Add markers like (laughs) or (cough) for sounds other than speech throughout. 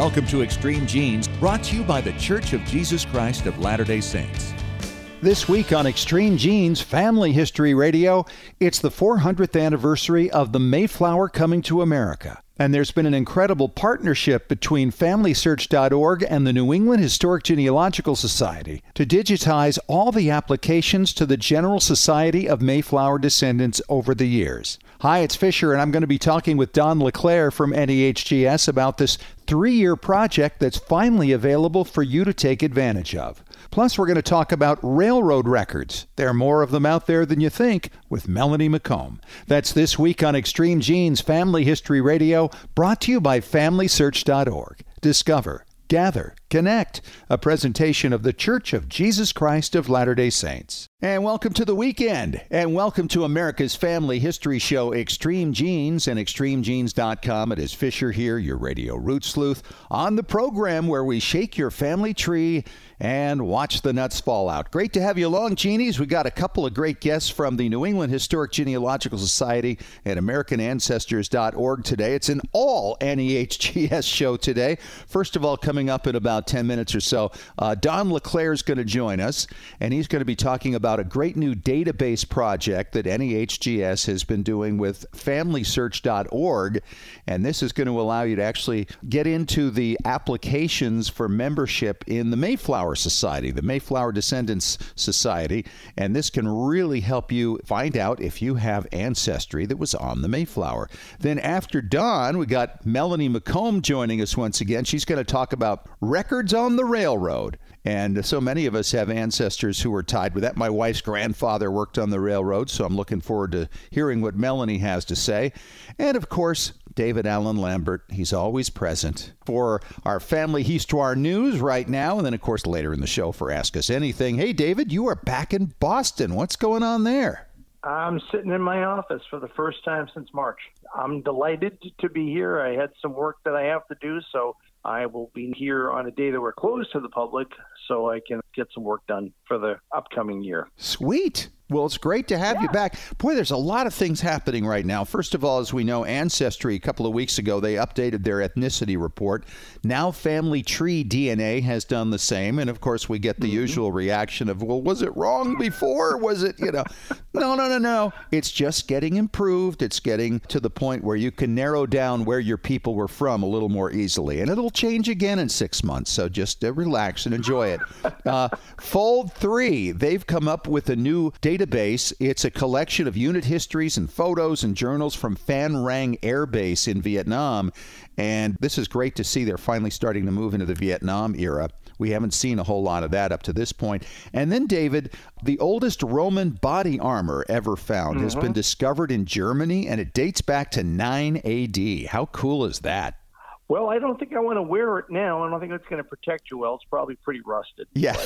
Welcome to Extreme Genes, brought to you by The Church of Jesus Christ of Latter day Saints. This week on Extreme Genes Family History Radio, it's the 400th anniversary of the Mayflower coming to America. And there's been an incredible partnership between FamilySearch.org and the New England Historic Genealogical Society to digitize all the applications to the General Society of Mayflower Descendants over the years. Hi, it's Fisher, and I'm going to be talking with Don LeClaire from NEHGS about this three year project that's finally available for you to take advantage of. Plus, we're going to talk about railroad records. There are more of them out there than you think with Melanie McComb. That's this week on Extreme Genes Family History Radio, brought to you by FamilySearch.org. Discover, gather, connect. A presentation of the Church of Jesus Christ of Latter day Saints. And welcome to the weekend, and welcome to America's Family History Show, Extreme Genes and ExtremeGenes.com. It is Fisher here, your radio root sleuth, on the program where we shake your family tree and watch the nuts fall out. Great to have you along, Genies. We got a couple of great guests from the New England Historic Genealogical Society and AmericanAncestors.org today. It's an all NEHGS show today. First of all, coming up in about 10 minutes or so, uh, Don LeClaire is going to join us, and he's going to be talking about a great new database project that NEHGS has been doing with FamilySearch.org. And this is going to allow you to actually get into the applications for membership in the Mayflower Society, the Mayflower Descendants Society. And this can really help you find out if you have ancestry that was on the Mayflower. Then after Don, we got Melanie McComb joining us once again. She's going to talk about records on the railroad. And so many of us have ancestors who are tied with that. My wife's grandfather worked on the railroad, so I'm looking forward to hearing what Melanie has to say. And of course, David Allen Lambert, he's always present for our family histoire news right now, and then, of course, later in the show for Ask Us Anything. Hey, David, you are back in Boston. What's going on there? I'm sitting in my office for the first time since March. I'm delighted to be here. I had some work that I have to do, so I will be here on a day that we're closed to the public so I can get some work done for the upcoming year. Sweet. Well, it's great to have yeah. you back. Boy, there's a lot of things happening right now. First of all, as we know, Ancestry, a couple of weeks ago, they updated their ethnicity report. Now, Family Tree DNA has done the same. And of course, we get the mm-hmm. usual reaction of, well, was it wrong before? Was it, you know? (laughs) no, no, no, no. It's just getting improved. It's getting to the point where you can narrow down where your people were from a little more easily. And it'll change again in six months. So just uh, relax and enjoy it. (laughs) Uh, Fold 3, they've come up with a new data database. It's a collection of unit histories and photos and journals from Phan Rang Air Base in Vietnam. And this is great to see they're finally starting to move into the Vietnam era. We haven't seen a whole lot of that up to this point. And then, David, the oldest Roman body armor ever found mm-hmm. has been discovered in Germany, and it dates back to 9 AD. How cool is that? Well, I don't think I want to wear it now. I don't think it's going to protect you well. It's probably pretty rusted. Yeah,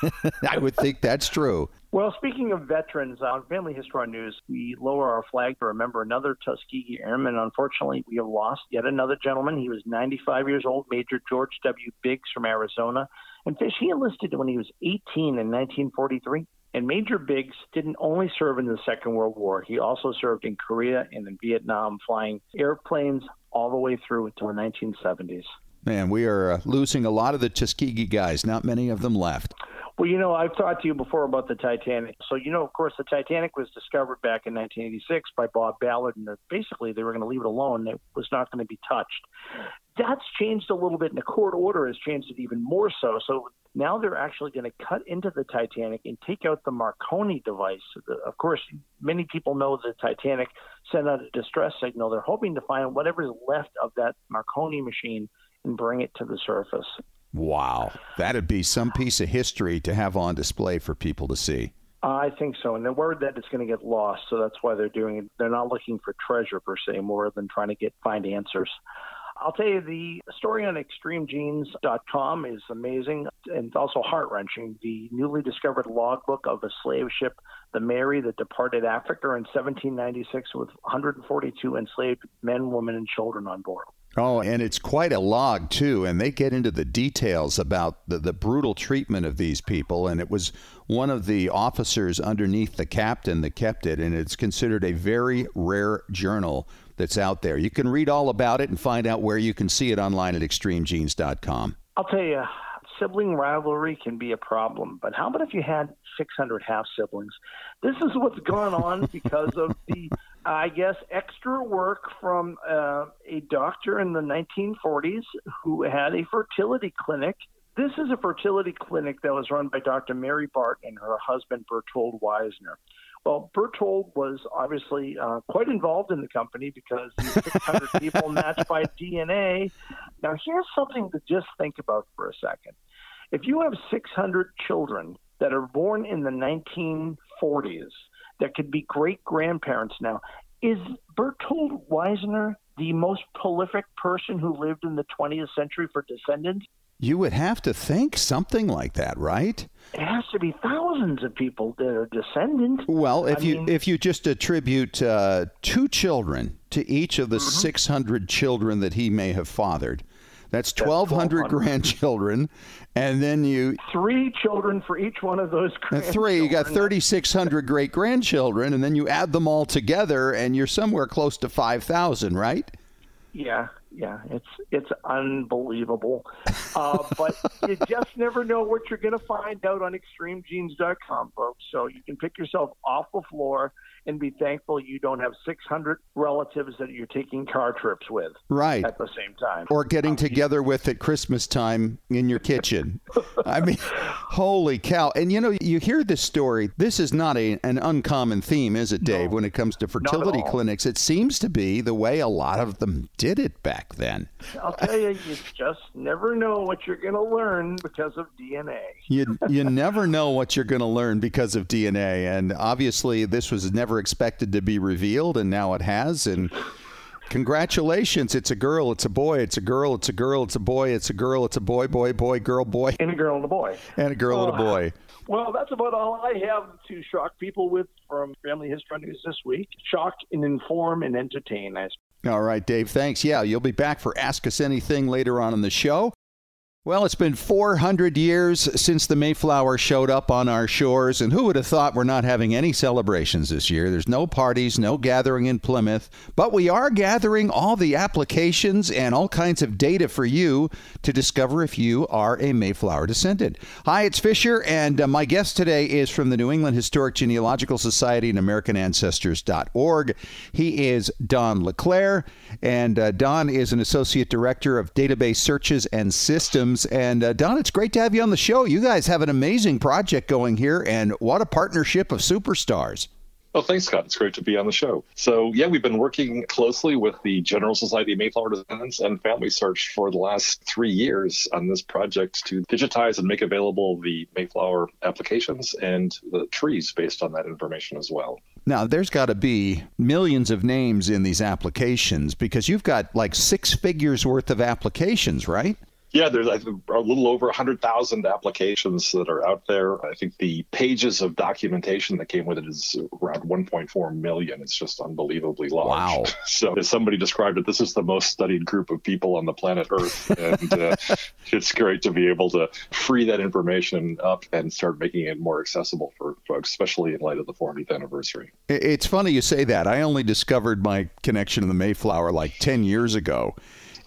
(laughs) I would think that's true. Well, speaking of veterans, on Family History News, we lower our flag to remember another Tuskegee Airman. Unfortunately, we have lost yet another gentleman. He was 95 years old, Major George W. Biggs from Arizona. And Fish, he enlisted when he was 18 in 1943. And Major Biggs didn't only serve in the Second World War, he also served in Korea and in Vietnam, flying airplanes all the way through until the 1970s. Man, we are uh, losing a lot of the Tuskegee guys. Not many of them left. Well, you know, I've talked to you before about the Titanic. So, you know, of course, the Titanic was discovered back in 1986 by Bob Ballard, and basically they were going to leave it alone. It was not going to be touched. That's changed a little bit, and the court order has changed it even more so. So now they're actually going to cut into the Titanic and take out the Marconi device. Of course, many people know the Titanic sent out a distress signal. They're hoping to find whatever's left of that Marconi machine and bring it to the surface. Wow. That'd be some piece of history to have on display for people to see. I think so. And they're worried that it's going to get lost. So that's why they're doing it. They're not looking for treasure per se, more than trying to get find answers. I'll tell you, the story on extremegenes.com is amazing and also heart wrenching. The newly discovered logbook of a slave ship, the Mary, that departed Africa in 1796 with 142 enslaved men, women, and children on board. Oh, and it's quite a log, too. And they get into the details about the, the brutal treatment of these people. And it was one of the officers underneath the captain that kept it. And it's considered a very rare journal that's out there. You can read all about it and find out where you can see it online at extremegenes.com. I'll tell you, sibling rivalry can be a problem, but how about if you had 600 half siblings? This is what's going on because of the, (laughs) I guess, extra work from uh, a doctor in the 1940s who had a fertility clinic. This is a fertility clinic that was run by Dr. Mary Bart and her husband Bertold Wiesner. Well, Bertold was obviously uh, quite involved in the company because 600 (laughs) people matched by DNA. Now, here's something to just think about for a second. If you have 600 children that are born in the 1940s that could be great grandparents now, is Bertold Wiesner the most prolific person who lived in the 20th century for descendants? You would have to think something like that, right? It has to be thousands of people that are descendants. Well, if I you mean, if you just attribute uh, two children to each of the mm-hmm. 600 children that he may have fathered, that's 1,200 grandchildren, and then you three children for each one of those. Three, you got 3,600 great grandchildren, and then you add them all together, and you're somewhere close to 5,000, right? Yeah, yeah, it's it's unbelievable. Uh, but you just never know what you're going to find out on extremegenes.com, folks. So you can pick yourself off the floor and be thankful you don't have 600 relatives that you're taking car trips with. Right. At the same time. Or getting um, together with at Christmas time in your kitchen. (laughs) I mean, holy cow. And you know, you hear this story. This is not a, an uncommon theme, is it, Dave, no, when it comes to fertility clinics? It seems to be the way a lot of them did it back then. I'll tell you, you just never know what you're going to learn because of DNA. you, you never know what you're going to learn because of DNA. And obviously, this was never expected to be revealed, and now it has. And congratulations, it's a girl, it's a boy, it's a girl, it's a girl, it's a boy, it's a girl, it's a boy, boy, boy, girl, boy, and a girl and a boy, and a girl and a oh, boy. (laughs) Well, that's about all I have to shock people with from Family History News this week. Shock and inform and entertain. All right, Dave. Thanks. Yeah, you'll be back for Ask Us Anything later on in the show. Well, it's been 400 years since the Mayflower showed up on our shores, and who would have thought we're not having any celebrations this year? There's no parties, no gathering in Plymouth, but we are gathering all the applications and all kinds of data for you to discover if you are a Mayflower descendant. Hi, it's Fisher, and uh, my guest today is from the New England Historic Genealogical Society and AmericanAncestors.org. He is Don LeClaire, and uh, Don is an Associate Director of Database Searches and Systems and uh, Don, it's great to have you on the show. You guys have an amazing project going here, and what a partnership of superstars. Oh, thanks, Scott. It's great to be on the show. So, yeah, we've been working closely with the General Society of Mayflower Descendants and Family Search for the last three years on this project to digitize and make available the Mayflower applications and the trees based on that information as well. Now, there's got to be millions of names in these applications because you've got like six figures worth of applications, right? Yeah, there's a little over 100,000 applications that are out there. I think the pages of documentation that came with it is around 1.4 million. It's just unbelievably large. Wow. (laughs) So, as somebody described it, this is the most studied group of people on the planet Earth. And uh, (laughs) it's great to be able to free that information up and start making it more accessible for folks, especially in light of the 40th anniversary. It's funny you say that. I only discovered my connection to the Mayflower like 10 years ago.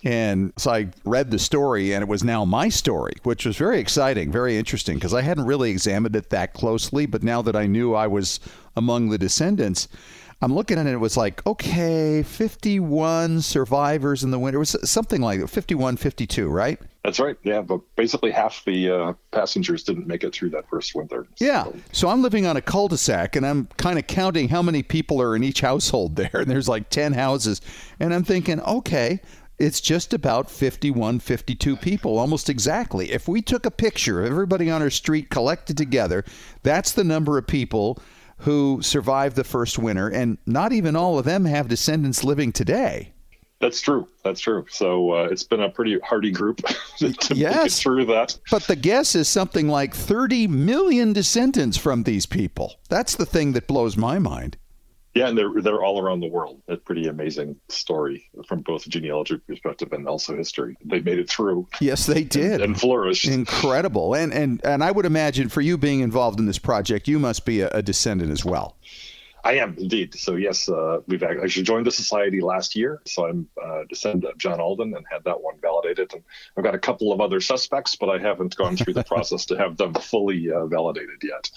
And so I read the story, and it was now my story, which was very exciting, very interesting, because I hadn't really examined it that closely. But now that I knew I was among the descendants, I'm looking at it, it was like, okay, 51 survivors in the winter. It was something like 51, 52, right? That's right. Yeah, but basically half the uh, passengers didn't make it through that first winter. Yeah. So I'm living on a cul-de-sac, and I'm kind of counting how many people are in each household there. (laughs) And there's like 10 houses. And I'm thinking, okay, it's just about 51, 52 people, almost exactly. If we took a picture of everybody on our street collected together, that's the number of people who survived the first winter, and not even all of them have descendants living today. That's true. That's true. So uh, it's been a pretty hardy group (laughs) to, yes, through that. But the guess is something like 30 million descendants from these people. That's the thing that blows my mind. Yeah, and they're they're all around the world. A pretty amazing story from both genealogy perspective and also history. They made it through. Yes, they did. And, and flourished. Incredible. And and and I would imagine for you being involved in this project, you must be a, a descendant as well. I am indeed. So yes, uh, we've actually joined the society last year. So I'm uh, descendant of John Alden and had that one validated. And I've got a couple of other suspects, but I haven't gone through the (laughs) process to have them fully uh, validated yet.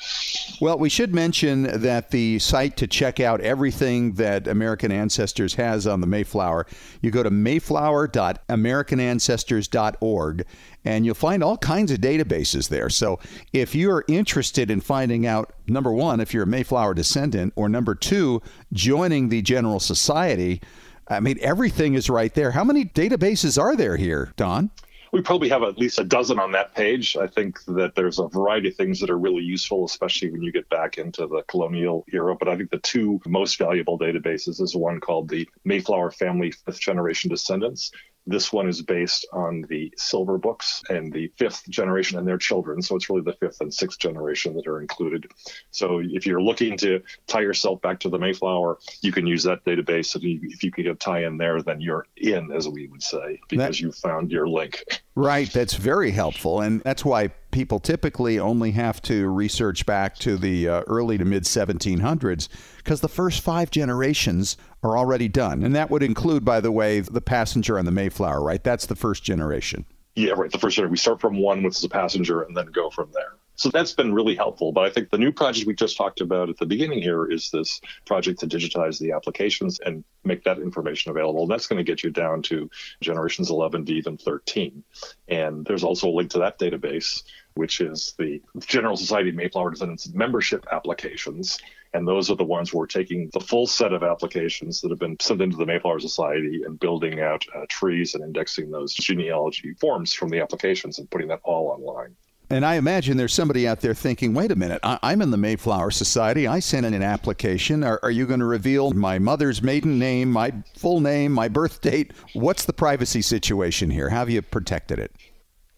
Well, we should mention that the site to check out everything that American Ancestors has on the Mayflower, you go to mayflower.americanancestors.org and you'll find all kinds of databases there. So if you're interested in finding out, number one, if you're a Mayflower descendant, or number two, joining the General Society, I mean, everything is right there. How many databases are there here, Don? we probably have at least a dozen on that page. I think that there's a variety of things that are really useful, especially when you get back into the colonial era. But I think the two most valuable databases is one called the Mayflower Family Fifth Generation Descendants, this one is based on the silver books and the fifth generation and their children. So it's really the fifth and sixth generation that are included. So if you're looking to tie yourself back to the Mayflower, you can use that database. And if you can get tie in there, then you're in, as we would say, because that, you found your link. Right. That's very helpful. And that's why people typically only have to research back to the uh, early to mid 1700s because the first five generations are already done. And that would include, by the way, the passenger and the Mayflower, right? That's the first generation. Yeah, right. The first generation. We start from one, which is a passenger, and then go from there. So that's been really helpful. But I think the new project we just talked about at the beginning here is this project to digitize the applications and make that information available. That's going to get you down to generations 11 to even 13. And there's also a link to that database, which is the General Society of Mayflower Descendants membership applications. And those are the ones where we're taking the full set of applications that have been sent into the Mayflower Society and building out uh, trees and indexing those genealogy forms from the applications and putting that all online. And I imagine there's somebody out there thinking, wait a minute, I- am in the Mayflower Society. I sent in an application. Are, are you going to reveal my mother's maiden name, my full name, my birth date? What's the privacy situation here? How have you protected it?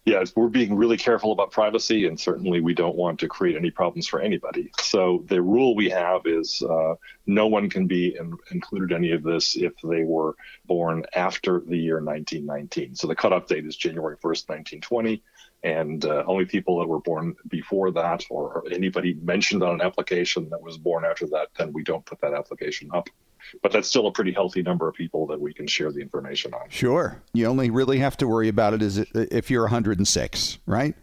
Yes, we're being really careful about privacy, and certainly we don't want to create any problems for anybody. So the rule we have is uh, no one can be in, included any of this if they were born after the year 1919. So the cutoff date is January 1st, 1920 and uh, only people that were born before that or, anybody mentioned on an application that was born after that, then we don't put that application up. But that's still a pretty healthy number of people that we can share the information on. Sure. You only really have to worry about it is if you're 106, right?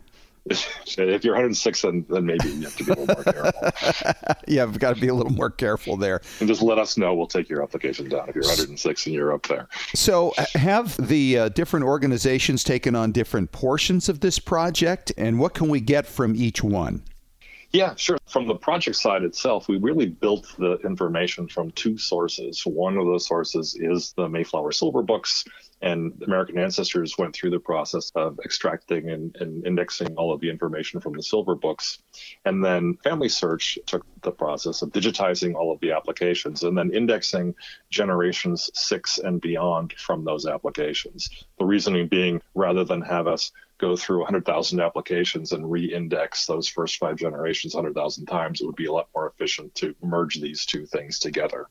(laughs) if you're 106, then, then maybe you have to be a little more careful. (laughs) yeah, I've got to be a little more careful there. And just let us know. We'll take your application down if you're 106 and you're up there. So, uh, have the uh, different organizations taken on different portions of this project, and what can we get from each one? Yeah, sure. From the project side itself, we really built the information from two sources. One of those sources is the Mayflower Silver Books, and American Ancestors went through the process of extracting and, and, indexing all of the information from the silver books. And then Family Search took the process of digitizing all of the applications and then indexing generations six and beyond from those applications. The reasoning being rather than have us go through 100,000 applications and re-index those first five generations 100,000 times, it would be a lot more efficient to merge these two things together.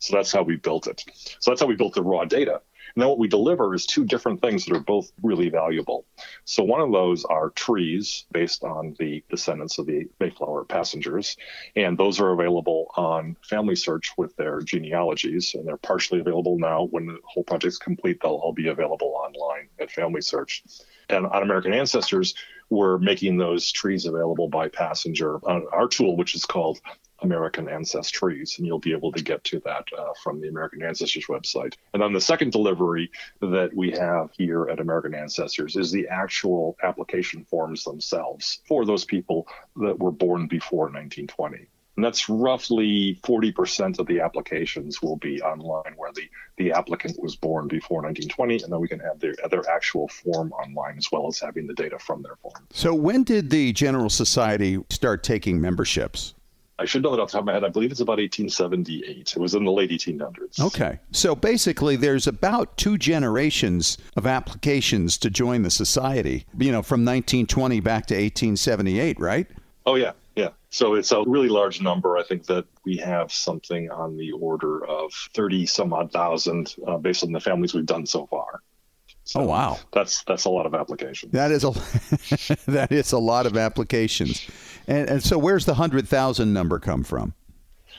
So that's how we built it. So that's how we built the raw data. And then what we deliver is two different things that are both really valuable. So one of those are trees based on the descendants of the Mayflower passengers. And those are available on Family Search with their genealogies. And they're partially available now. When the whole project's complete, they'll all be available online at Family Search. And on American Ancestors, we're making those trees available by passenger on our tool, which is called American Ancestries, and you'll be able to get to that uh, from the American Ancestors website. And then the second delivery that we have here at American Ancestors is the actual application forms themselves for those people that were born before 1920. And that's roughly 40% of the applications will be online where the, the applicant was born before 1920, and then we can have their, their actual form online as well as having the data from their form. So, when did the General Society start taking memberships? I should know that off the top of my head. I believe it's about 1878. It was in the late 1800s. Okay. So basically, there's about two generations of applications to join the society, you know, from 1920 back to 1878, right? Oh, yeah. Yeah. So it's a really large number. I think that we have something on the order of 30 some odd thousand uh, based on the families we've done so far. Oh, so oh wow, that's that's a lot of applications. That is a (laughs) that is a lot of applications, and and so where's the hundred thousand number come from?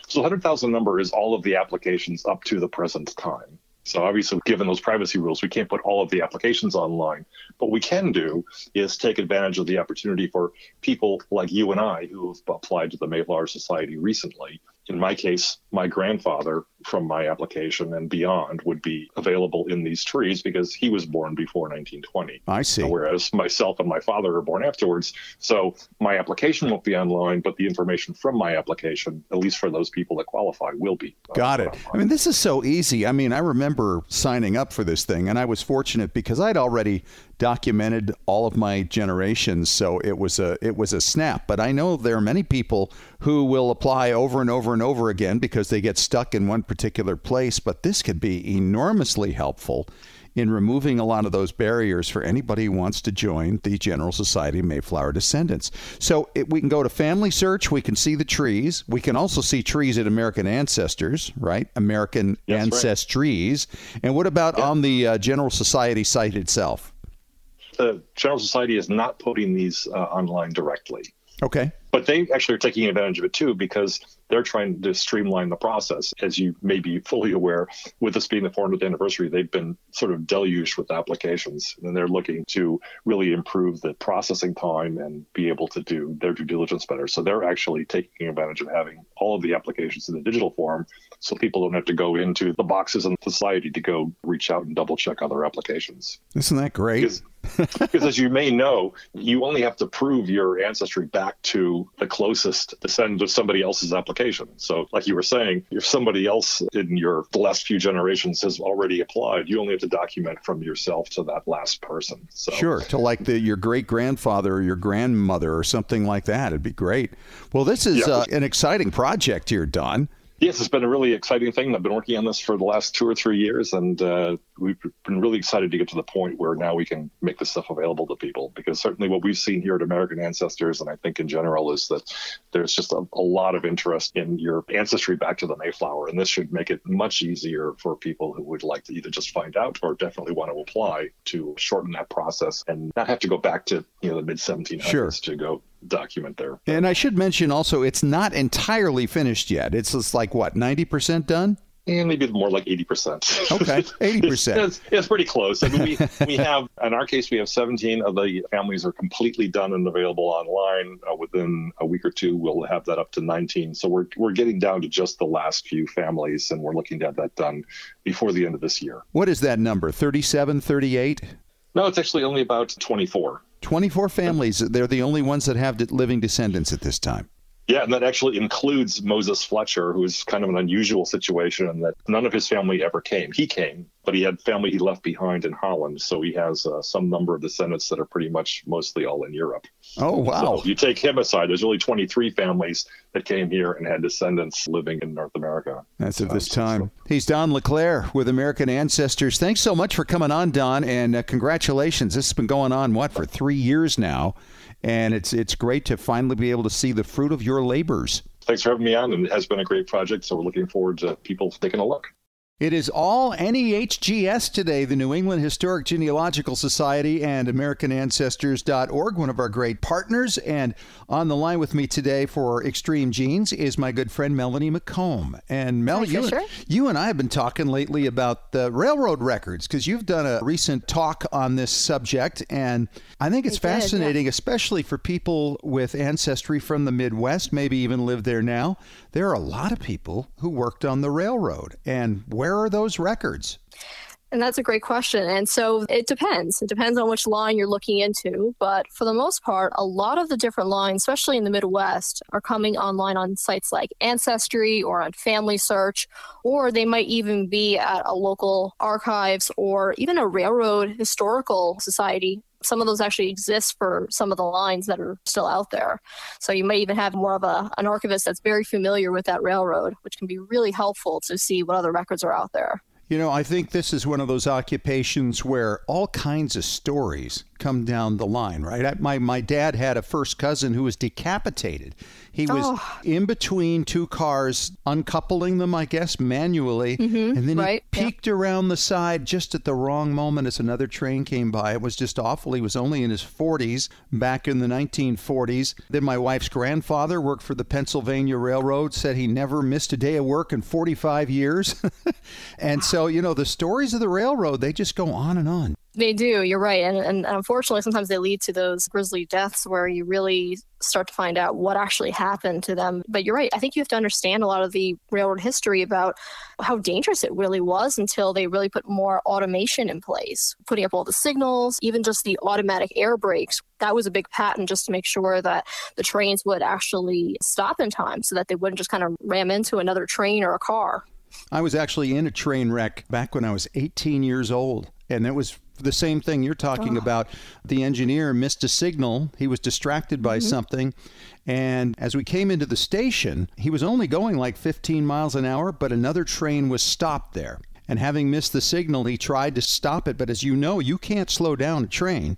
So the hundred thousand number is all of the applications up to the present time. So obviously, given those privacy rules, we can't put all of the applications online. What we can do is take advantage of the opportunity for people like you and I who have applied to the Mayflower Society recently in my case, my grandfather from my application and beyond would be available in these trees because he was born before 1920. I see. Whereas myself and my father were born afterwards. So my application won't be online, but the information from my application, at least for those people that qualify, will be. Uh, Got it. Online. I mean, this is so easy. I mean, I remember signing up for this thing, and I was fortunate because I'd already documented all of my generations, so it was a it was a snap. But I know there are many people who will apply over and over and over again because they get stuck in one particular place. But this could be enormously helpful in removing a lot of those barriers for anybody who wants to join the General Society of Mayflower Descendants. So it, we can go to Family Search. We can see the trees. We can also see trees at American Ancestors, right? American yes, Ancestries. Right. And what about yeah. on the uh, General Society site itself? the General Society is not putting these uh, online directly. Okay. But they actually are taking advantage of it too because they're trying to streamline the process. As you may be fully aware, with this being the 400th anniversary, they've been sort of deluged with applications, and they're looking to really improve the processing time and be able to do their due diligence better. So they're actually taking advantage of having all of the applications in the digital form so people don't have to go into the boxes in society to go reach out and double check other applications. Isn't that great? Because, as you may know, you only have to prove your ancestry back to the closest descendant of somebody else's application. So, like you were saying, if somebody else in your the last few generations has already applied, you only have to document from yourself to that last person. So, sure, to like the, your great grandfather or your grandmother or something like that. It'd be great. Well, this is yeah. uh, an exciting project here, Don. Yes, it's been a really exciting thing. I've been working on this for the last two or three years, and uh, we've been really excited to get to the point where now we can make this stuff available to people. Because certainly what we've seen here at American Ancestors, and I think in general, is that there's just a, a lot of interest in your ancestry back to the Mayflower, and this should make it much easier for people who would like to either just find out or definitely want to apply to shorten that process and not have to go back to you know the mid 1700s sure. to go document there. And I should mention also, it's not entirely finished yet. It's just like what, 90% done? And maybe more like 80%. Okay, (laughs) 80%. it's, it's, it's, pretty close. I mean, we, we have, in our case, we have 17 of the families are completely done and available online. Uh, within a week or two, we'll have that up to 19. So we're, we're getting down to just the last few families, and we're looking to have that done before the end of this year. What is that number? 37, 38? No, it's actually only about 24. 24 families. They're the only ones that have living descendants at this time. Yeah, and that actually includes Moses Fletcher, who's kind of an unusual situation in that none of his family ever came. He came, but he had family he left behind in Holland, so he has uh, some number of descendants that are pretty much mostly all in Europe. Oh wow! So you take him aside, there's only 23 families that came here and had descendants living in North America. As of this time, he's Don LeClaire with American Ancestors. Thanks so much for coming on, Don, and uh, congratulations. This has been going on what for three years now and it's it's great to finally be able to see the fruit of your labors. Thanks for having me on, and it has been a great project. So we're looking forward to people taking a look. It is all NEHGS today, the New England Historic Genealogical Society and AmericanAncestors.org, one of our great partners. And on the line with me today for Extreme Genes is my good friend Melanie McComb. And Mel, you, and, you and I have been talking lately about the railroad records because you've done a recent talk on this subject. And I think it's I fascinating, did, yeah. especially for people with ancestry from the Midwest, maybe even live there now. There are a lot of people who worked on the railroad. And where where are those records? And that's a great question. And so it depends. It depends on which line you're looking into. But for the most part, a lot of the different lines, especially in the Midwest, are coming online on sites like Ancestry or on Family Search, or they might even be at a local archives or even a railroad historical society some of those actually exist for some of the lines that are still out there. So you may even have more of a, an archivist that's very familiar with that railroad, which can be really helpful to see what other records are out there. You know, I think this is one of those occupations where all kinds of stories come down the line, right? My, my dad had a first cousin who was decapitated. He was Oh. in between two cars, uncoupling them, I guess, manually. and then Mm-hmm. right, he yeah. peeked around the side just at the wrong moment as another train came by. It was just awful. He was only in his 40s back in the 1940s. Then my wife's grandfather worked for the Pennsylvania Railroad, said he never missed a day of work in 45 years. (laughs) and so, you know, the stories of the railroad, they just go on and on. They do. You're right, and, and unfortunately, sometimes they lead to those grisly deaths where you really start to find out what actually happened to them. But you're right. I think you have to understand a lot of the railroad history about how dangerous it really was until they really put more automation in place, putting up all the signals, even just the automatic air brakes. That was a big patent just to make sure that the trains would actually stop in time, so that they wouldn't just kind of ram into another train or a car. I was actually in a train wreck back when I was 18 years old, and it was the same thing you're talking ah. about. The engineer missed a signal, he was distracted by mm-hmm. something, and as we came into the station, he was only going like 15 miles an hour, but another train was stopped there. And having missed the signal, he tried to stop it, but as you know, you can't slow down a train.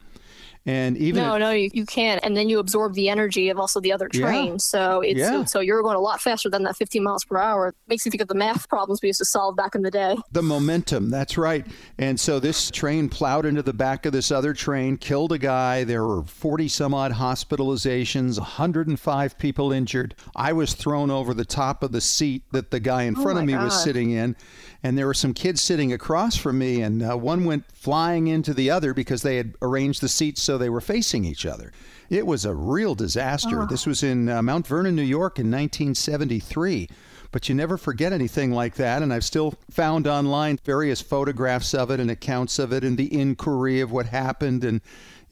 And even No, no, you, you can't. And then you absorb the energy of also the other Yeah. train. So it's Yeah. so you're going a lot faster than that 15 miles per hour. Makes you think of the math problems we used to solve back in the day. The momentum, that's right. And so this train plowed into the back of this other train, killed a guy. There were 40 some odd hospitalizations, 105 people injured. I was thrown over the top of the seat that the guy in front of Oh me was sitting in. And there were some kids sitting across from me, and uh, one went flying into the other because they had arranged the seats so they were facing each other. It was a real disaster. This was in uh, Mount Vernon, New York in 1973 but you never forget anything like that. And I've still found online various photographs of it and accounts of it and the inquiry of what happened. And,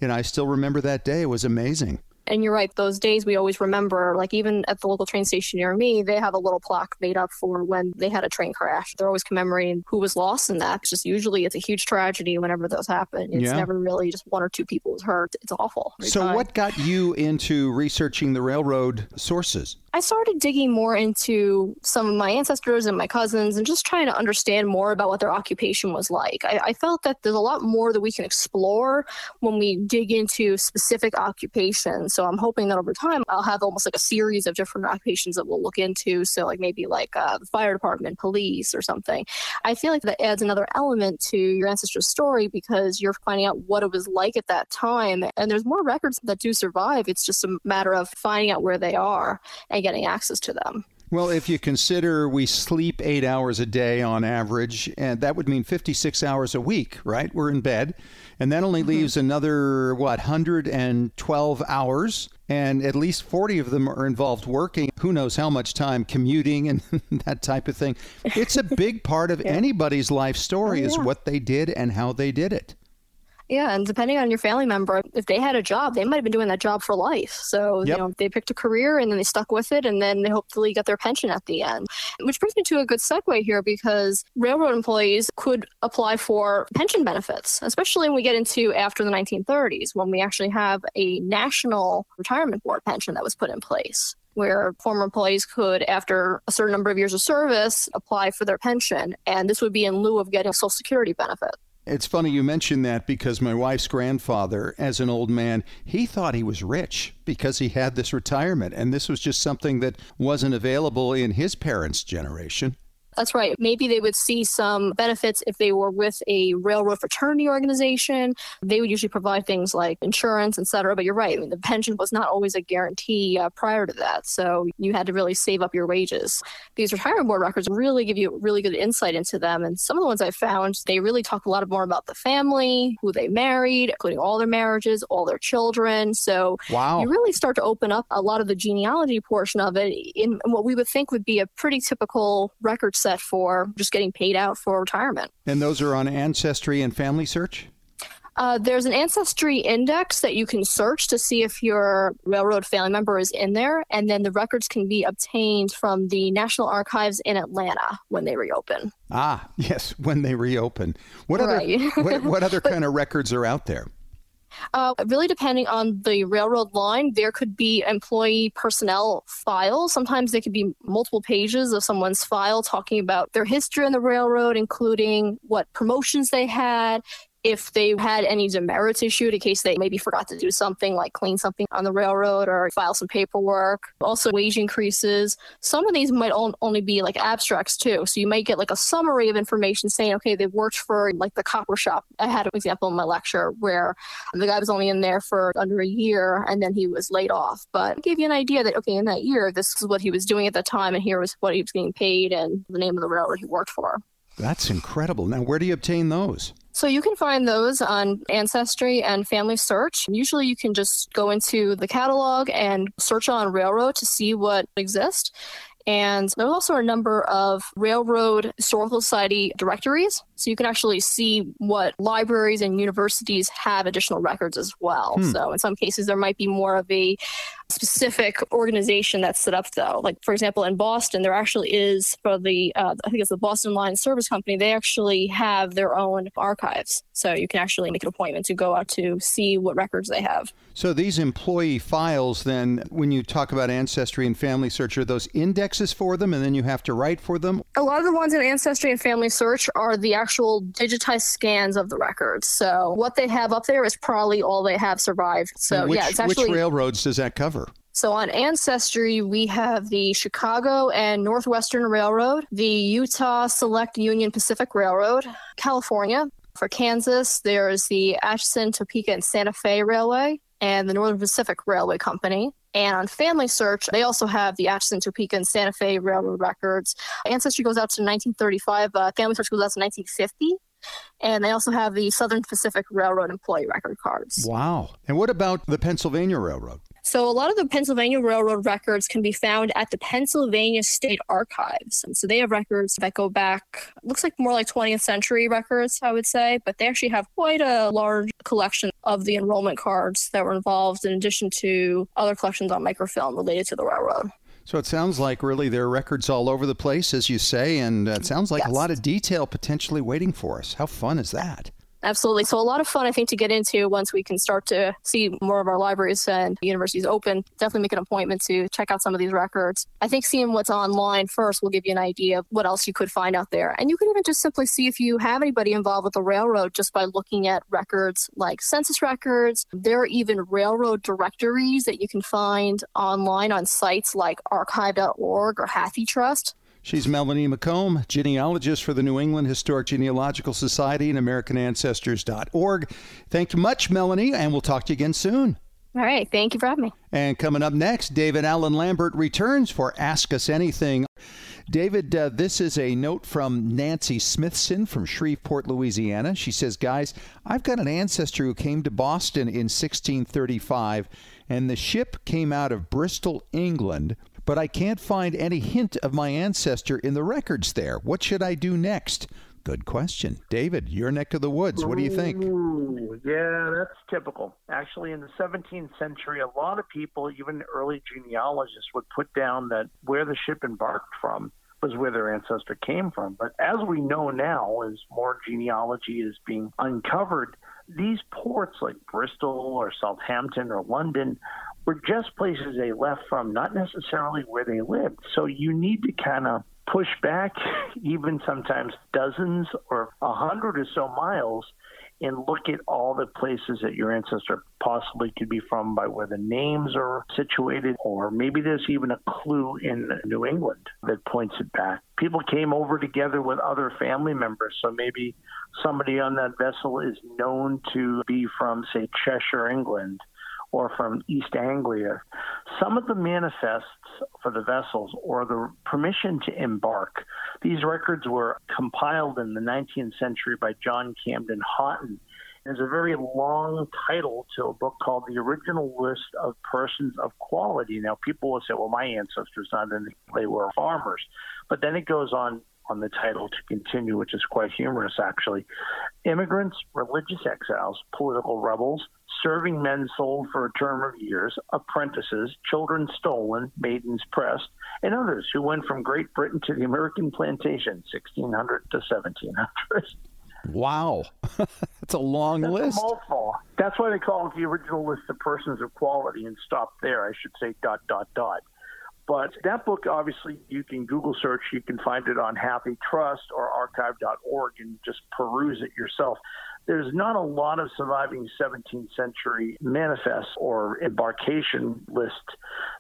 you know, I still remember that day. It was amazing. And you're right, those days we always remember, like even at the local train station near me, they have a little plaque made up for when they had a train crash. They're always commemorating who was lost in that. It's just usually it's a huge tragedy whenever those happen. It's Yeah. never really just one or two people was hurt. It's awful. So, time. what got you into researching the railroad sources? I started digging more into some of my ancestors and my cousins and just trying to understand more about what their occupation was like. I, I felt that there's a lot more that we can explore when we dig into specific occupations. So I'm hoping that over time I'll have almost like a series of different occupations that we'll look into. So, like maybe like uh, the fire department, police, or something. I feel like that adds another element to your ancestor's story because you're finding out what it was like at that time. And there's more records that do survive. It's just a matter of finding out where they are and getting access to them. Well, if you consider we sleep eight hours a day on average, and that would mean 56 hours a week, right? We're in bed. And that only mm-hmm. leaves another, what, 112 hours? And at least 40 of them are involved working. Who knows how much time commuting and (laughs) that type of thing. It's a big part of (laughs) anybody's life story is yeah. what they did and how they did it. Yeah, and depending on your family member, if they had a job, they might have been doing that job for life. So, Yep. you know, they picked a career and then they stuck with it and then they hopefully got their pension at the end. Which brings me to a good segue here because railroad employees could apply for pension benefits, especially when we get into after the 1930s when we actually have a national retirement board pension that was put in place. Where former employees could, after a certain number of years of service, apply for their pension. And this would be in lieu of getting a Social Security benefit. It's funny you mentioned that because my wife's grandfather, as an old man, he thought he was rich because he had this retirement. And this was just something that wasn't available in his parents' generation. That's right. Maybe they would see some benefits if they were with a railroad fraternity organization. They would usually provide things like insurance, et cetera. But you're right. I mean, the pension was not always a guarantee uh, prior to that. So you had to really save up your wages. These retirement board records really give you really good insight into them. And some of the ones I found, they really talk a lot more about the family, who they married, including all their marriages, all their children. So Wow. you really start to open up a lot of the genealogy portion of it in what we would think would be a pretty typical record set for just getting paid out for retirement. And those are on Ancestry and Family Search? Uh, there's an ancestry index that you can search to see if your railroad family member is in there, and then the records can be obtained from the National Archives in Atlanta when they reopen. Ah, (laughs) yes, when they reopen. What Right. other what, what other (laughs) kind of records are out there? Uh, really, depending on the railroad line, there could be employee personnel files. Sometimes there could be multiple pages of someone's file talking about their history on the railroad, including what promotions they had, if they had any demerits issued in case they maybe forgot to do something like clean something on the railroad or file some paperwork. Also, wage increases. Some of these might only be like abstracts too. So you might get like a summary of information saying, okay, they worked for like the copper shop. I had an example in my lecture where the guy was only in there for under a year and then he was laid off. But it gave you an idea that, okay, in that year, this is what he was doing at the time and here was what he was getting paid and the name of the railroad he worked for. That's incredible. Now, where do you obtain those? So you can find those on Ancestry and Family Search. Usually you can just go into the catalog and search on Railroad to see what exists. And there's also a number of Railroad Historical Society directories. So you can actually see what libraries and universities have additional records as well. Hmm. So in some cases, there might be more of a specific organization that's set up, though. Like, for example, in Boston, there actually is for the, uh, I think it's the Boston Line Service Company, they actually have their own archives. So you can actually make an appointment to go out to see what records they have. So these employee files, then, when you talk about Ancestry and Family Search, are those indexes for them and then you have to write for them? A lot of the ones in Ancestry and Family Search are the actual digitized scans of the records. So what they have up there is probably all they have survived. So which, yeah, it's actually. Which railroads does that cover? So on Ancestry, we have the Chicago and Northwestern Railroad, the Utah Select Union Pacific Railroad, California. For Kansas, there's the Atchison, Topeka, and Santa Fe Railway, and the Northern Pacific Railway Company. And on Family Search, they also have the Atchison, Topeka, and Santa Fe Railroad records. Ancestry goes out to 1935. Uh, Family Search goes out to 1950 and they also have the Southern Pacific Railroad employee record cards. Wow. And what about the Pennsylvania Railroad? So, a lot of the Pennsylvania Railroad records can be found at the Pennsylvania State Archives. And so, they have records that go back, looks like more like 20th century records, I would say, but they actually have quite a large collection of the enrollment cards that were involved, in addition to other collections on microfilm related to the railroad. So it sounds like really there are records all over the place, as you say, and it sounds like yes. a lot of detail potentially waiting for us. How fun is that? Absolutely. So a lot of fun, I think, to get into once we can start to see more of our libraries and universities open. Definitely make an appointment to check out some of these records. I think seeing what's online first will give you an idea of what else you could find out there. And you can even just simply see if you have anybody involved with the railroad just by looking at records like census records. There are even railroad directories that you can find online on sites like archive.org or HathiTrust. She's Melanie McComb, genealogist for the New England Historic Genealogical Society and AmericanAncestors.org. Thank you much, Melanie, and we'll talk to you again soon. All right. Thank you for having me. And coming up next, David Allen Lambert returns for Ask Us Anything. David, uh, this is a note from Nancy Smithson from Shreveport, Louisiana. She says, Guys, I've got an ancestor who came to Boston in 1635, and the ship came out of Bristol, England but I can't find any hint of my ancestor in the records there. What should I do next? Good question. David, your neck of the woods. What do you think? Ooh, yeah, that's typical. Actually, in the 17th century, a lot of people, even early genealogists, would put down that where the ship embarked from was where their ancestor came from. But as we know now, as more genealogy is being uncovered, these ports like Bristol or Southampton or London were just places they left from, not necessarily where they lived. So you need to kind of push back (laughs) even sometimes dozens or a hundred or so miles and look at all the places that your ancestor possibly could be from by where the names are situated, or maybe there's even a clue in New England that points it back. People came over together with other family members, so maybe somebody on that vessel is known to be from, say, Cheshire, England or from East Anglia, some of the manifests for the vessels or the permission to embark, these records were compiled in the 19th century by John Camden Hotten. There's a very long title to a book called The Original List of Persons of Quality. Now, people will say, well, my ancestors not in, they were farmers. But then it goes on on the title to continue, which is quite humorous, actually. Immigrants, religious exiles, political rebels, serving men sold for a term of years, apprentices, children stolen, maidens pressed, and others who went from Great Britain to the American plantation, 1600 to 1700. Wow. (laughs) That's a long That's list. A. That's why they call it the original list of persons of quality and stop there. I should say dot, dot, dot. But that book, obviously, you can Google search. You can find it on Happy Trust or archive.org and just peruse it yourself. There's not a lot of surviving 17th century manifests or embarkation lists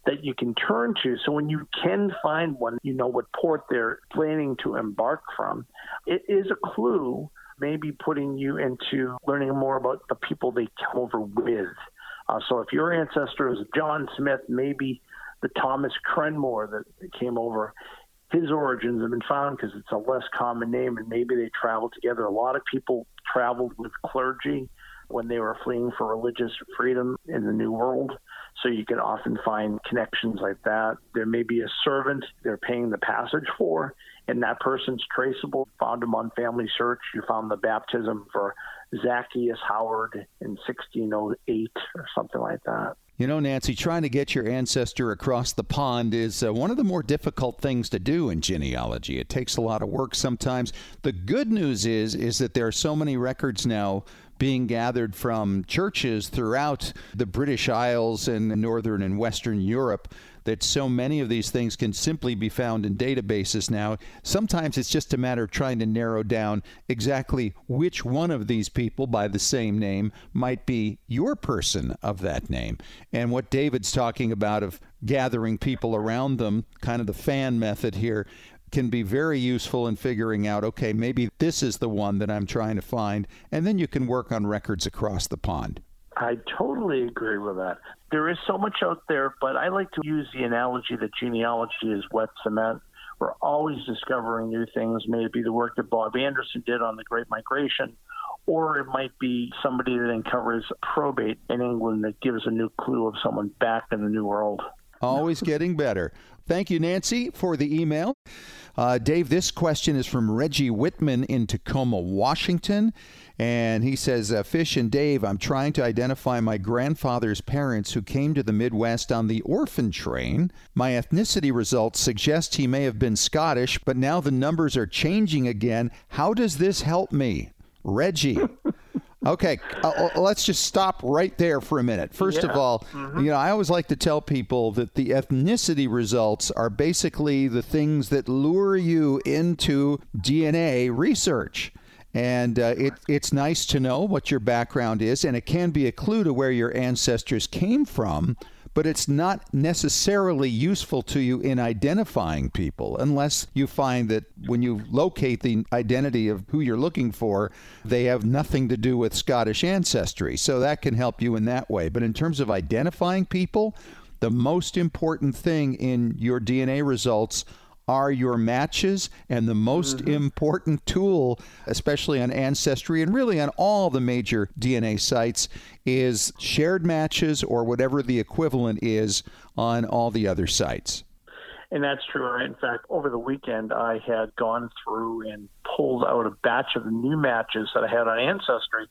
that you can turn to. So when you can find one, you know what port they're planning to embark from. It is a clue, maybe putting you into learning more about the people they came over with. Uh, so if your ancestor is John Smith, maybe the Thomas Crenmore that came over. His origins have been found because it's a less common name, and maybe they traveled together. A lot of people traveled with clergy when they were fleeing for religious freedom in the New World. So you can often find connections like that. There may be a servant they're paying the passage for, and that person's traceable. Found him on Family Search. You found the baptism for Zacchaeus Howard in 1608 or something like that. You know, Nancy, trying to get your ancestor across the pond is uh, one of the more difficult things to do in genealogy. It takes a lot of work sometimes. The good news is is that there are so many records now being gathered from churches throughout the British Isles and northern and western Europe that so many of these things can simply be found in databases now. Sometimes it's just a matter of trying to narrow down exactly which one of these people by the same name might be your person of that name. And what David's talking about of gathering people around them, kind of the fan method here, can be very useful in figuring out okay, maybe this is the one that I'm trying to find. And then you can work on records across the pond. I totally agree with that. There is so much out there, but I like to use the analogy that genealogy is wet cement. We're always discovering new things. May it be the work that Bob Anderson did on the Great Migration, or it might be somebody that uncovers probate in England that gives a new clue of someone back in the New World. Always getting better. Thank you, Nancy, for the email. Uh, Dave, this question is from Reggie Whitman in Tacoma, Washington. And he says, uh, Fish and Dave, I'm trying to identify my grandfather's parents who came to the Midwest on the orphan train. My ethnicity results suggest he may have been Scottish, but now the numbers are changing again. How does this help me? Reggie. (laughs) Okay, uh, uh, let's just stop right there for a minute. First yeah. of all, mm-hmm. you know, I always like to tell people that the ethnicity results are basically the things that lure you into DNA research. And uh, it, it's nice to know what your background is, and it can be a clue to where your ancestors came from but it's not necessarily useful to you in identifying people unless you find that when you locate the identity of who you're looking for, they have nothing to do with Scottish ancestry. So that can help you in that way. But in terms of identifying people, the most important thing in your DNA results are your matches and the most mm-hmm. important tool especially on ancestry and really on all the major dna sites is shared matches or whatever the equivalent is on all the other sites and that's true right in fact over the weekend i had gone through and pulled out a batch of new matches that i had on ancestry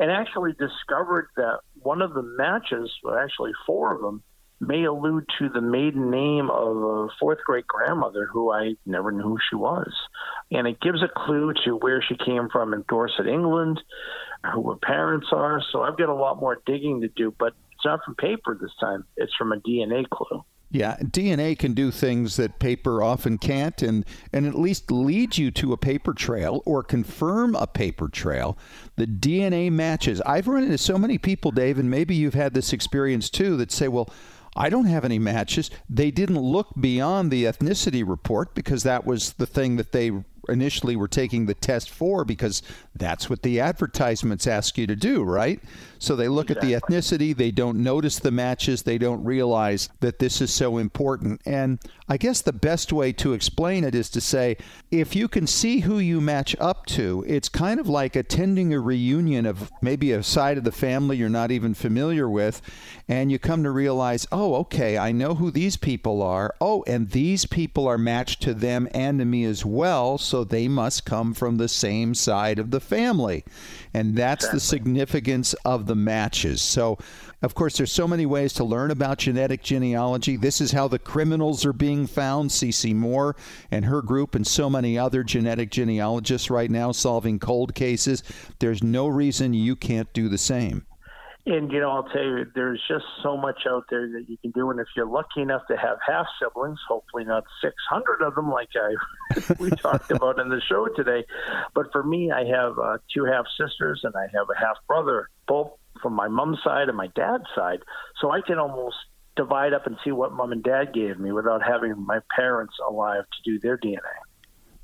and actually discovered that one of the matches well actually four of them may allude to the maiden name of a fourth great grandmother who I never knew who she was. And it gives a clue to where she came from in Dorset, England, who her parents are. So I've got a lot more digging to do, but it's not from paper this time, it's from a DNA clue. Yeah, DNA can do things that paper often can't and, and at least lead you to a paper trail or confirm a paper trail. The DNA matches. I've run into so many people, Dave, and maybe you've had this experience too, that say, well, I don't have any matches. They didn't look beyond the ethnicity report because that was the thing that they initially were taking the test for because that's what the advertisements ask you to do, right? So they look exactly. at the ethnicity, they don't notice the matches, they don't realize that this is so important. And I guess the best way to explain it is to say if you can see who you match up to, it's kind of like attending a reunion of maybe a side of the family you're not even familiar with, and you come to realize, oh, okay, I know who these people are. Oh, and these people are matched to them and to me as well so they must come from the same side of the family. And that's exactly. the significance of the matches. So, of course, there's so many ways to learn about genetic genealogy. This is how the criminals are being found. Cece Moore and her group, and so many other genetic genealogists right now solving cold cases. There's no reason you can't do the same. And you know, I'll tell you, there's just so much out there that you can do. And if you're lucky enough to have half siblings, hopefully not 600 of them, like I (laughs) we talked about in the show today. But for me, I have uh, two half sisters and I have a half brother, both from my mom's side and my dad's side. So I can almost divide up and see what mom and dad gave me without having my parents alive to do their DNA.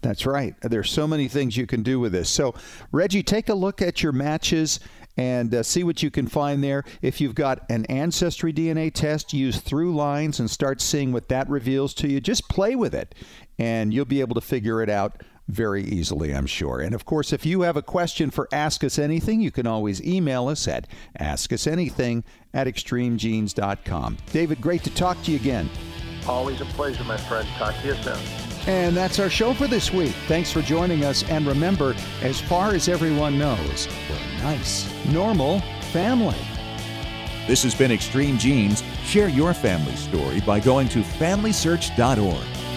That's right. There's so many things you can do with this. So, Reggie, take a look at your matches and uh, see what you can find there. If you've got an ancestry DNA test, use ThruLines and start seeing what that reveals to you. Just play with it, and you'll be able to figure it out very easily, I'm sure. And of course, if you have a question for Ask Us Anything, you can always email us at askusanything at extremegenes.com. David, great to talk to you again. Always a pleasure, my friend. Talk to you soon. And that's our show for this week. Thanks for joining us. And remember, as far as everyone knows, we're a nice, normal family. This has been Extreme Genes. Share your family story by going to FamilySearch.org.